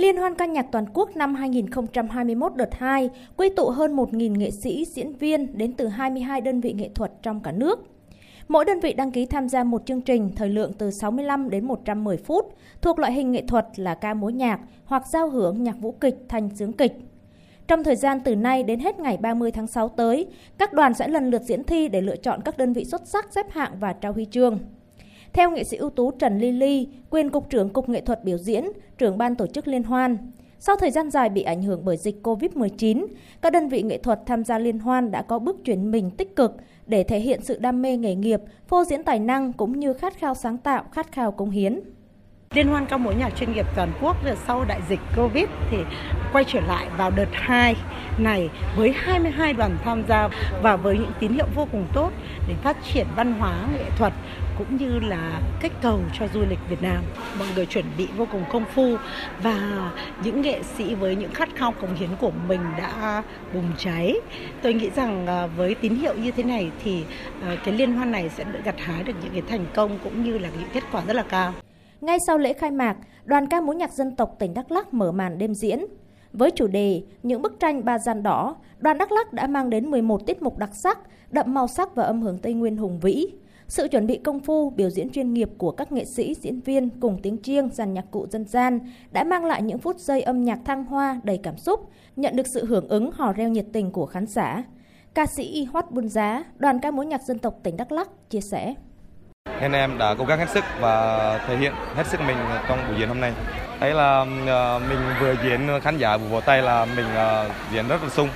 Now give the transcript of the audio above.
Liên hoan ca nhạc toàn quốc năm 2021 đợt 2 quy tụ hơn 1.000 nghệ sĩ, diễn viên đến từ 22 đơn vị nghệ thuật trong cả nước. Mỗi đơn vị đăng ký tham gia một chương trình thời lượng từ 65 đến 110 phút, thuộc loại hình nghệ thuật là ca múa nhạc hoặc giao hưởng nhạc vũ kịch thành sướng kịch. Trong thời gian từ nay đến hết ngày 30 tháng 6 tới, các đoàn sẽ lần lượt diễn thi để lựa chọn các đơn vị xuất sắc xếp hạng và trao huy chương. Theo nghệ sĩ ưu tú Trần Ly Ly, quyền cục trưởng Cục Nghệ thuật biểu diễn, trưởng ban tổ chức liên hoan, sau thời gian dài bị ảnh hưởng bởi dịch COVID-19, các đơn vị nghệ thuật tham gia liên hoan đã có bước chuyển mình tích cực để thể hiện sự đam mê nghề nghiệp, phô diễn tài năng cũng như khát khao sáng tạo, khát khao công hiến. Liên hoan ca mối nhạc chuyên nghiệp toàn quốc sau đại dịch Covid thì quay trở lại vào đợt 2 này với 22 đoàn tham gia và với những tín hiệu vô cùng tốt để phát triển văn hóa, nghệ thuật cũng như là kích cầu cho du lịch Việt Nam. Mọi người chuẩn bị vô cùng công phu và những nghệ sĩ với những khát khao cống hiến của mình đã bùng cháy. Tôi nghĩ rằng à, với tín hiệu như thế này thì à, cái liên hoan này sẽ gặt hái được những cái thành công cũng như là những kết quả rất là cao. Ngay sau lễ khai mạc, đoàn ca múa nhạc dân tộc tỉnh Đắk Lắk mở màn đêm diễn. Với chủ đề Những bức tranh ba gian đỏ, đoàn Đắk Lắk đã mang đến 11 tiết mục đặc sắc, đậm màu sắc và âm hưởng Tây Nguyên hùng vĩ. Sự chuẩn bị công phu, biểu diễn chuyên nghiệp của các nghệ sĩ, diễn viên cùng tiếng chiêng, dàn nhạc cụ dân gian đã mang lại những phút giây âm nhạc thăng hoa đầy cảm xúc, nhận được sự hưởng ứng hò reo nhiệt tình của khán giả. Ca sĩ Y Hoát Buôn Giá, đoàn ca múa nhạc dân tộc tỉnh Đắk Lắk chia sẻ nên em đã cố gắng hết sức và thể hiện hết sức mình trong buổi diễn hôm nay. Thấy là uh, mình vừa diễn khán giả vừa vỗ tay là mình uh, diễn rất là sung.